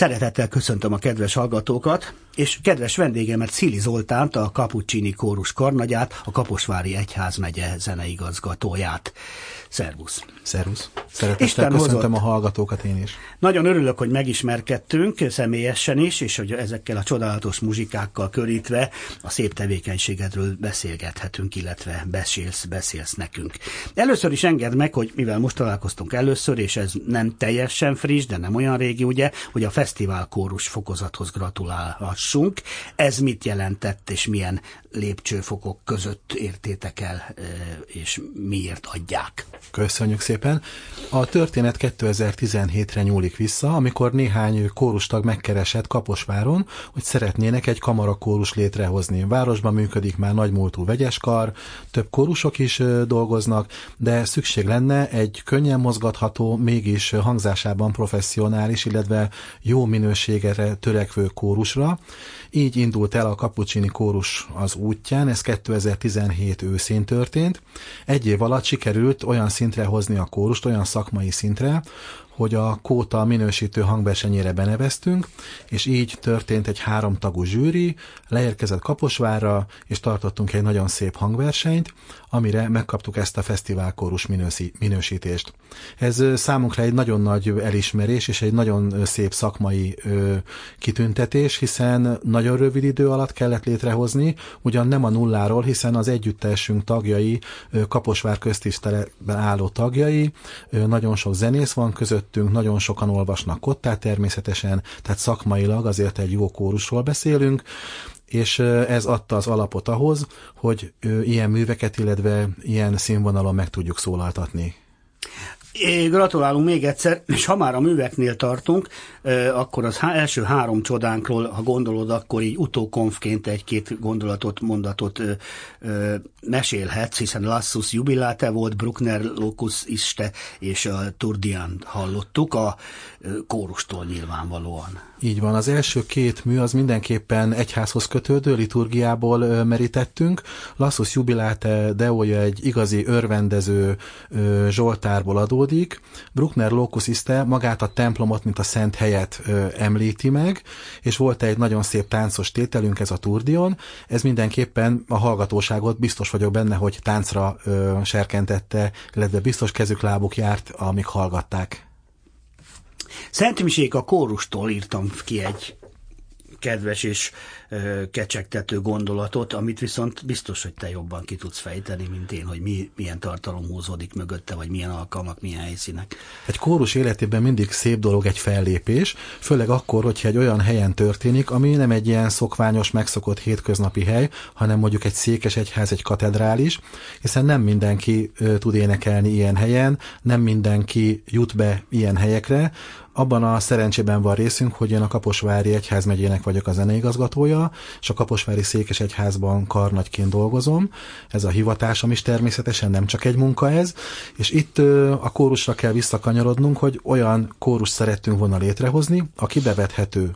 Szeretettel köszöntöm a kedves hallgatókat, és kedves vendégemet Szili Zoltánt, a Kapucsini kórus karnagyát, a Kaposvári Egyházmegye zeneigazgatóját. Szervusz! Szervusz! Szeretettel köszöntöm a hallgatókat én is. Nagyon örülök, hogy megismerkedtünk személyesen is, és hogy ezekkel a csodálatos muzsikákkal körítve a szép tevékenységedről beszélgethetünk, illetve beszélsz, beszélsz nekünk. Először is engedd meg, hogy mivel most találkoztunk először, és ez nem teljesen friss, de nem olyan régi, ugye, hogy a fesztivál kórus fokozathoz gratulálhassunk. Ez mit jelentett, és milyen lépcsőfokok között értétek el, és miért adják? Köszönjük szépen. A történet 2017-re nyúlik vissza, amikor néhány kórustag megkeresett Kaposváron, hogy szeretnének egy kamarakórus létrehozni. Városban működik már nagymúltú vegyeskar, több kórusok is dolgoznak, de szükség lenne egy könnyen mozgatható, mégis hangzásában professzionális, illetve jó minőségre törekvő kórusra. Így indult el a Kapucsini kórus az útján, ez 2017 őszén történt. Egy év alatt sikerült olyan szintre hozni a kórust, olyan szakmai szintre, hogy a kóta minősítő hangversenyére beneveztünk, és így történt egy háromtagú zsűri, leérkezett Kaposvárra, és tartottunk egy nagyon szép hangversenyt, amire megkaptuk ezt a fesztiválkórus minősítést. Ez számunkra egy nagyon nagy elismerés, és egy nagyon szép szakmai kitüntetés, hiszen nagyon rövid idő alatt kellett létrehozni, ugyan nem a nulláról, hiszen az együttesünk tagjai, Kaposvár köztiszteletben álló tagjai, nagyon sok zenész van között, közöttünk, nagyon sokan olvasnak kottát természetesen, tehát szakmailag azért egy jó kórusról beszélünk, és ez adta az alapot ahhoz, hogy ilyen műveket, illetve ilyen színvonalon meg tudjuk szólaltatni. É, gratulálunk még egyszer, és ha már a műveknél tartunk, akkor az első három csodánkról, ha gondolod, akkor így utókonfként egy-két gondolatot, mondatot mesélhetsz, hiszen Lassus jubilate volt, Bruckner Locus iste, és a Turdian hallottuk, a kórustól nyilvánvalóan. Így van, az első két mű az mindenképpen egyházhoz kötődő liturgiából merítettünk. Lassus jubilate deója egy igazi örvendező zsoltárból adódik. Bruckner Locus iste magát a templomot, mint a szent helyet említi meg, és volt egy nagyon szép táncos tételünk, ez a Turdion. Ez mindenképpen a hallgatóságot biztos vagyok benne, hogy táncra serkentette, illetve biztos kezük lábuk járt, amíg hallgatták. Szent a kórustól írtam ki egy kedves és ö, kecsegtető gondolatot, amit viszont biztos, hogy te jobban ki tudsz fejteni, mint én, hogy mi, milyen tartalom húzódik mögötte, vagy milyen alkalmak, milyen helyszínek. Egy kórus életében mindig szép dolog egy fellépés, főleg akkor, hogyha egy olyan helyen történik, ami nem egy ilyen szokványos, megszokott hétköznapi hely, hanem mondjuk egy székes egyház, egy katedrális, hiszen nem mindenki tud énekelni ilyen helyen, nem mindenki jut be ilyen helyekre, abban a szerencsében van részünk, hogy én a Kaposvári Egyházmegyének vagyok a zeneigazgatója, és a Kaposvári Székes Egyházban karnagyként dolgozom. Ez a hivatásom is természetesen nem csak egy munka ez, és itt a kórusra kell visszakanyarodnunk, hogy olyan kórus szerettünk volna létrehozni, aki bevethető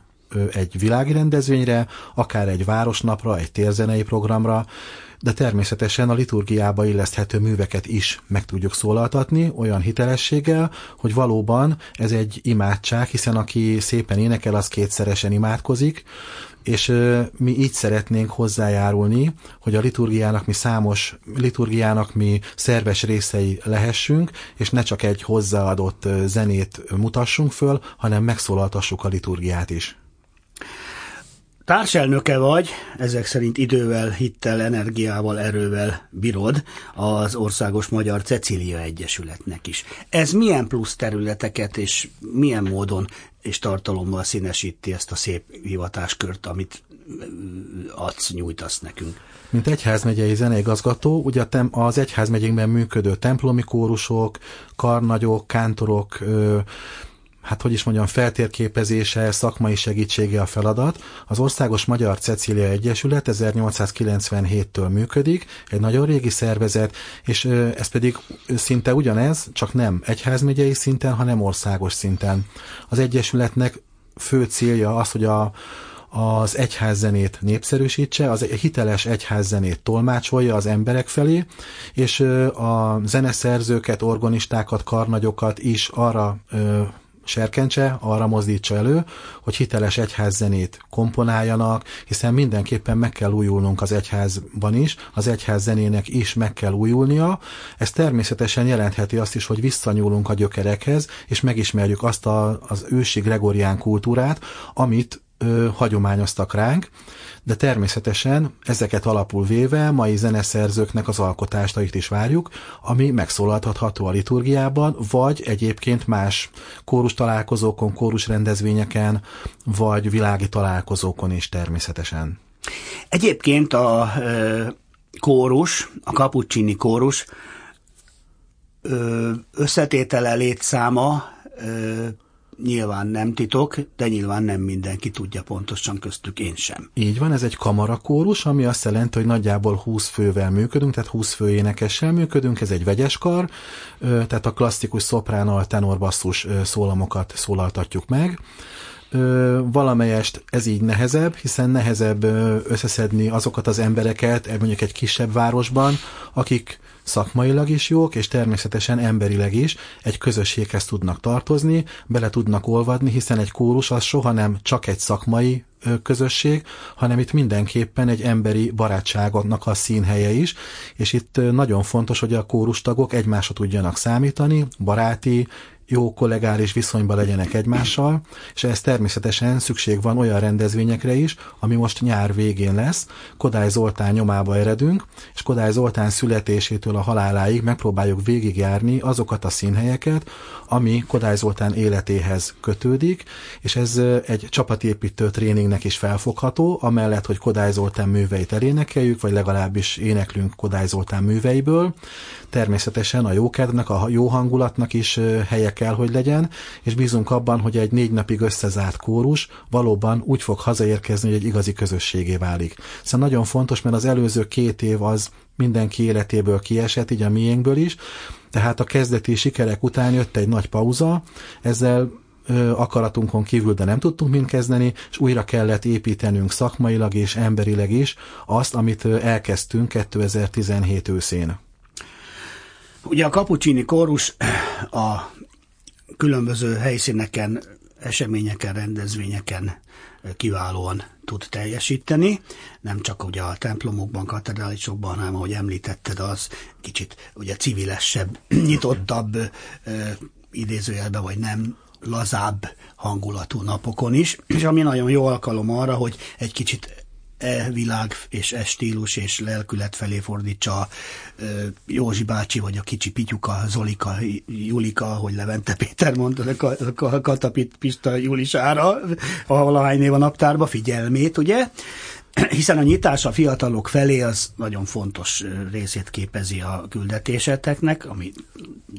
egy világi rendezvényre, akár egy városnapra, egy térzenei programra, de természetesen a liturgiába illeszthető műveket is meg tudjuk szólaltatni olyan hitelességgel, hogy valóban ez egy imádság, hiszen aki szépen énekel, az kétszeresen imádkozik, és mi így szeretnénk hozzájárulni, hogy a liturgiának mi számos liturgiának mi szerves részei lehessünk, és ne csak egy hozzáadott zenét mutassunk föl, hanem megszólaltassuk a liturgiát is. Társelnöke vagy, ezek szerint idővel, hittel, energiával, erővel bírod az Országos Magyar Cecília Egyesületnek is. Ez milyen plusz területeket és milyen módon és tartalommal színesíti ezt a szép hivatáskört, amit adsz, nyújtasz nekünk? Mint egyházmegyei zeneigazgató, ugye az egyházmegyénkben működő templomi kórusok, karnagyok, kántorok, hát hogy is mondjam, feltérképezése, szakmai segítsége a feladat. Az Országos Magyar Cecília Egyesület 1897-től működik, egy nagyon régi szervezet, és ez pedig szinte ugyanez, csak nem egyházmegyei szinten, hanem országos szinten. Az Egyesületnek fő célja az, hogy a, az egyházzenét népszerűsítse, az hiteles egyházzenét tolmácsolja az emberek felé, és a zeneszerzőket, organistákat, karnagyokat is arra serkentse, arra mozdítsa elő, hogy hiteles egyházzenét komponáljanak, hiszen mindenképpen meg kell újulnunk az egyházban is, az egyház zenének is meg kell újulnia. Ez természetesen jelentheti azt is, hogy visszanyúlunk a gyökerekhez, és megismerjük azt a, az ősi gregorián kultúrát, amit ö, hagyományoztak ránk, de természetesen ezeket alapul véve mai zeneszerzőknek az alkotástait is várjuk, ami megszólaltatható a liturgiában, vagy egyébként más kórus találkozókon, kórus rendezvényeken, vagy világi találkozókon is természetesen. Egyébként a ö, kórus, a kapucsini kórus ö, összetétele létszáma ö, nyilván nem titok, de nyilván nem mindenki tudja pontosan, köztük én sem. Így van, ez egy kamarakórus, ami azt jelenti, hogy nagyjából 20 fővel működünk, tehát 20 fő énekessel működünk, ez egy vegyes kar, tehát a klasszikus szopránal, tenor-basszus szólamokat szólaltatjuk meg valamelyest ez így nehezebb, hiszen nehezebb összeszedni azokat az embereket, mondjuk egy kisebb városban, akik szakmailag is jók, és természetesen emberileg is egy közösséghez tudnak tartozni, bele tudnak olvadni, hiszen egy kórus az soha nem csak egy szakmai közösség, hanem itt mindenképpen egy emberi barátságnak a színhelye is, és itt nagyon fontos, hogy a kórustagok egymásra tudjanak számítani, baráti, jó kollegális viszonyban legyenek egymással, és ez természetesen szükség van olyan rendezvényekre is, ami most nyár végén lesz. Kodály Zoltán nyomába eredünk, és Kodály Zoltán születésétől a haláláig megpróbáljuk végigjárni azokat a színhelyeket, ami Kodály Zoltán életéhez kötődik, és ez egy csapatépítő tréningnek is felfogható, amellett, hogy Kodály Zoltán műveit elénekeljük, vagy legalábbis éneklünk Kodály Zoltán műveiből. Természetesen a jókedvnek, a jó hangulatnak is helye kell, hogy legyen, és bízunk abban, hogy egy négy napig összezárt kórus valóban úgy fog hazaérkezni, hogy egy igazi közösségé válik. Szóval nagyon fontos, mert az előző két év az mindenki életéből kiesett, így a miénkből is, tehát a kezdeti sikerek után jött egy nagy pauza, ezzel akaratunkon kívül, de nem tudtunk mind kezdeni, és újra kellett építenünk szakmailag és emberileg is azt, amit elkezdtünk 2017 őszén. Ugye a kapucsini kórus a különböző helyszíneken, eseményeken, rendezvényeken kiválóan tud teljesíteni, nem csak ugye a templomokban, katedrálisokban, hanem ahogy említetted, az kicsit ugye civilesebb, nyitottabb, idézőjelben vagy nem lazább hangulatú napokon is, és ami nagyon jó alkalom arra, hogy egy kicsit e világ és e stílus és lelkület felé fordítsa Józsi bácsi, vagy a kicsi Pityuka, Zolika, Julika, hogy Levente Péter mondta, Katapit Pista Julisára, ahol a név a naptárba, figyelmét, ugye? Hiszen a nyitás a fiatalok felé az nagyon fontos részét képezi a küldetéseteknek, ami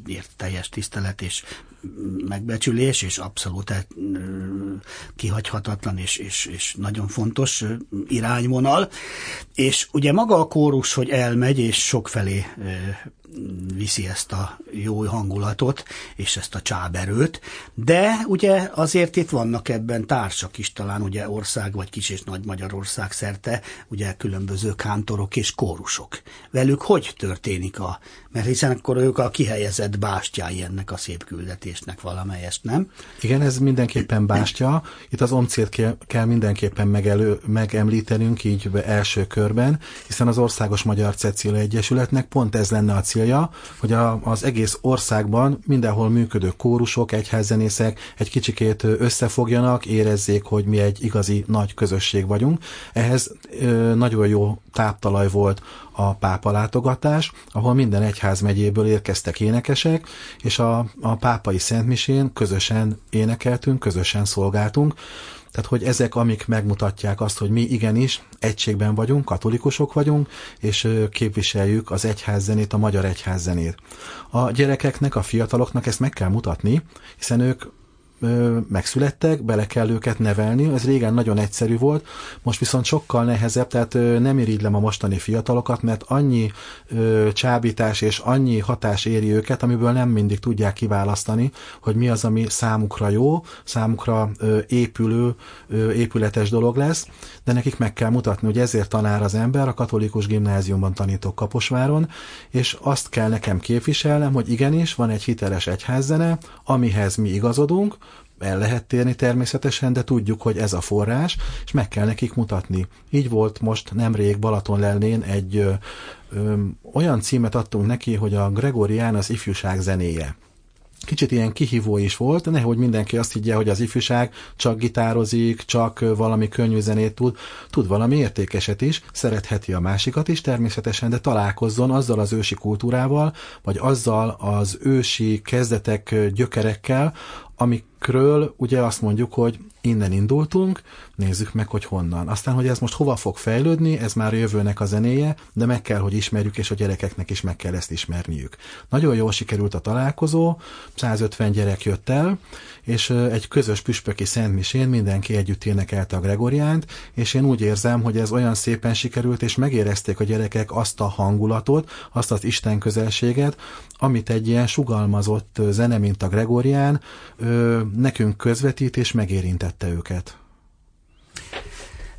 ért teljes tisztelet és megbecsülés, és abszolút kihagyhatatlan és, és, és nagyon fontos irányvonal. És ugye maga a kórus, hogy elmegy, és sokfelé viszi ezt a jó hangulatot, és ezt a csáberőt, de ugye azért itt vannak ebben társak is, talán ugye ország, vagy kis és nagy Magyarország szerte, ugye különböző kántorok és kórusok. Velük hogy történik a, mert hiszen akkor ők a kihelyezett bástyái ennek a szép küldetésnek valamelyest, nem? Igen, ez mindenképpen bástya. Itt az omcét kell mindenképpen megelő, megemlítenünk így első körben, hiszen az Országos Magyar Cecília Egyesületnek pont ez lenne a célja, hogy a, az egész országban mindenhol működő kórusok, egyházzenészek egy kicsikét összefogjanak, érezzék, hogy mi egy igazi nagy közösség vagyunk. Ehhez ö, nagyon jó táptalaj volt a pápa látogatás, ahol minden egyház megyéből érkeztek énekesek, és a, a pápai szentmisén közösen énekeltünk, közösen szolgáltunk, tehát, hogy ezek, amik megmutatják azt, hogy mi igenis egységben vagyunk, katolikusok vagyunk, és képviseljük az egyházzenét, a magyar egyházzenét. A gyerekeknek, a fiataloknak ezt meg kell mutatni, hiszen ők megszülettek, bele kell őket nevelni, ez régen nagyon egyszerű volt, most viszont sokkal nehezebb, tehát nem irigylem a mostani fiatalokat, mert annyi csábítás és annyi hatás éri őket, amiből nem mindig tudják kiválasztani, hogy mi az, ami számukra jó, számukra épülő, ö, épületes dolog lesz, de nekik meg kell mutatni, hogy ezért tanár az ember, a katolikus gimnáziumban tanítok Kaposváron, és azt kell nekem képviselnem, hogy igenis van egy hiteles egyházzene, amihez mi igazodunk, el lehet térni természetesen, de tudjuk, hogy ez a forrás, és meg kell nekik mutatni. Így volt most nemrég Balatonlellén egy ö, ö, olyan címet adtunk neki, hogy a Gregorián az ifjúság zenéje kicsit ilyen kihívó is volt, nehogy mindenki azt higgye, hogy az ifjúság csak gitározik, csak valami könnyű zenét tud, tud valami értékeset is, szeretheti a másikat is természetesen, de találkozzon azzal az ősi kultúrával, vagy azzal az ősi kezdetek gyökerekkel, amikről ugye azt mondjuk, hogy innen indultunk, nézzük meg, hogy honnan. Aztán, hogy ez most hova fog fejlődni, ez már a jövőnek a zenéje, de meg kell, hogy ismerjük, és a gyerekeknek is meg kell ezt ismerniük. Nagyon jól sikerült a találkozó, 150 gyerek jött el, és egy közös püspöki szentmisén mindenki együtt énekelte a Gregoriánt, és én úgy érzem, hogy ez olyan szépen sikerült, és megérezték a gyerekek azt a hangulatot, azt az Isten közelséget, amit egy ilyen sugalmazott zene, mint a Gregorián, nekünk közvetít és megérintette őket.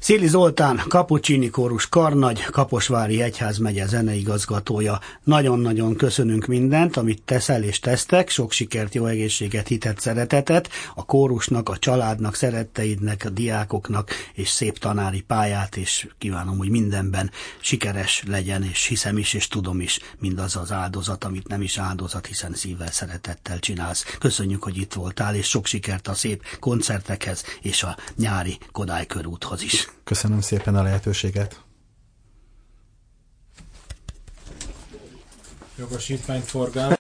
Szili Zoltán, Kapucsini kórus karnagy, Kaposvári Egyházmegye zeneigazgatója. Nagyon-nagyon köszönünk mindent, amit teszel és tesztek. Sok sikert, jó egészséget, hitet, szeretetet a kórusnak, a családnak, szeretteidnek, a diákoknak, és szép tanári pályát, és kívánom, hogy mindenben sikeres legyen, és hiszem is, és tudom is mindaz az áldozat, amit nem is áldozat, hiszen szívvel, szeretettel csinálsz. Köszönjük, hogy itt voltál, és sok sikert a szép koncertekhez, és a nyári Kodály körúthoz is. Köszönöm szépen a lehetőséget. Jogosítványt forgál.